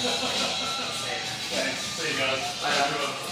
Thanks. See you guys. I have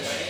away.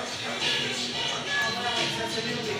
That's a little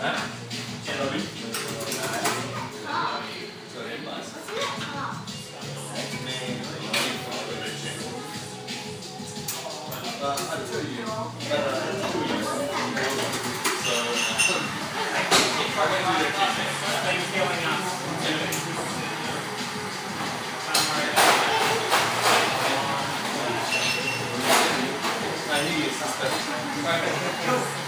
I you.